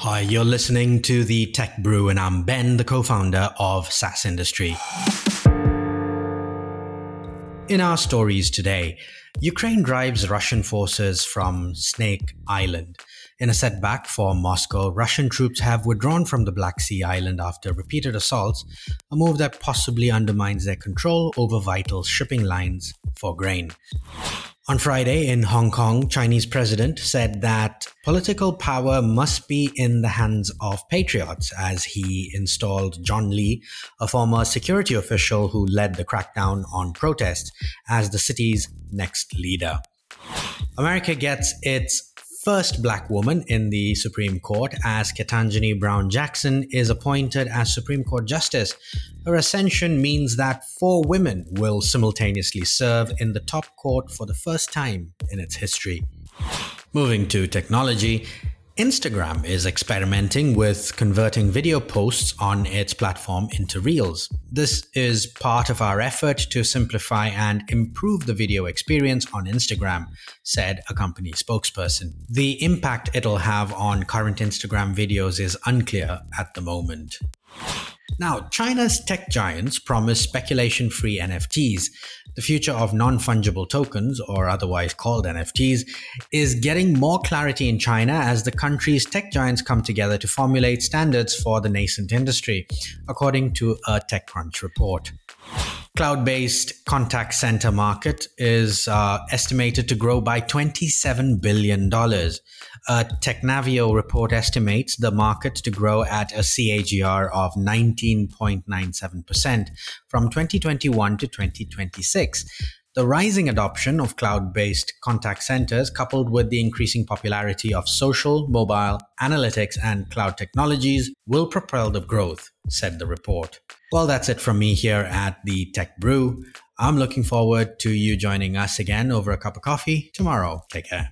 Hi, you're listening to the Tech Brew, and I'm Ben, the co founder of SaaS Industry. In our stories today, Ukraine drives Russian forces from Snake Island. In a setback for Moscow, Russian troops have withdrawn from the Black Sea island after repeated assaults, a move that possibly undermines their control over vital shipping lines for grain. On Friday in Hong Kong, Chinese president said that political power must be in the hands of patriots as he installed John Lee, a former security official who led the crackdown on protests, as the city's next leader. America gets its first black woman in the Supreme Court as Ketanji Brown Jackson is appointed as Supreme Court Justice. Her ascension means that four women will simultaneously serve in the top court for the first time in its history. Moving to technology, Instagram is experimenting with converting video posts on its platform into Reels. This is part of our effort to simplify and improve the video experience on Instagram, said a company spokesperson. The impact it'll have on current Instagram videos is unclear at the moment. Now, China's tech giants promise speculation free NFTs. The future of non fungible tokens, or otherwise called NFTs, is getting more clarity in China as the country's tech giants come together to formulate standards for the nascent industry, according to a TechCrunch report cloud based contact center market is uh, estimated to grow by $27 billion. A Technavio report estimates the market to grow at a CAGR of 19.97% from 2021 to 2026. The rising adoption of cloud based contact centers, coupled with the increasing popularity of social, mobile, analytics, and cloud technologies, will propel the growth, said the report. Well, that's it from me here at the Tech Brew. I'm looking forward to you joining us again over a cup of coffee tomorrow. Take care.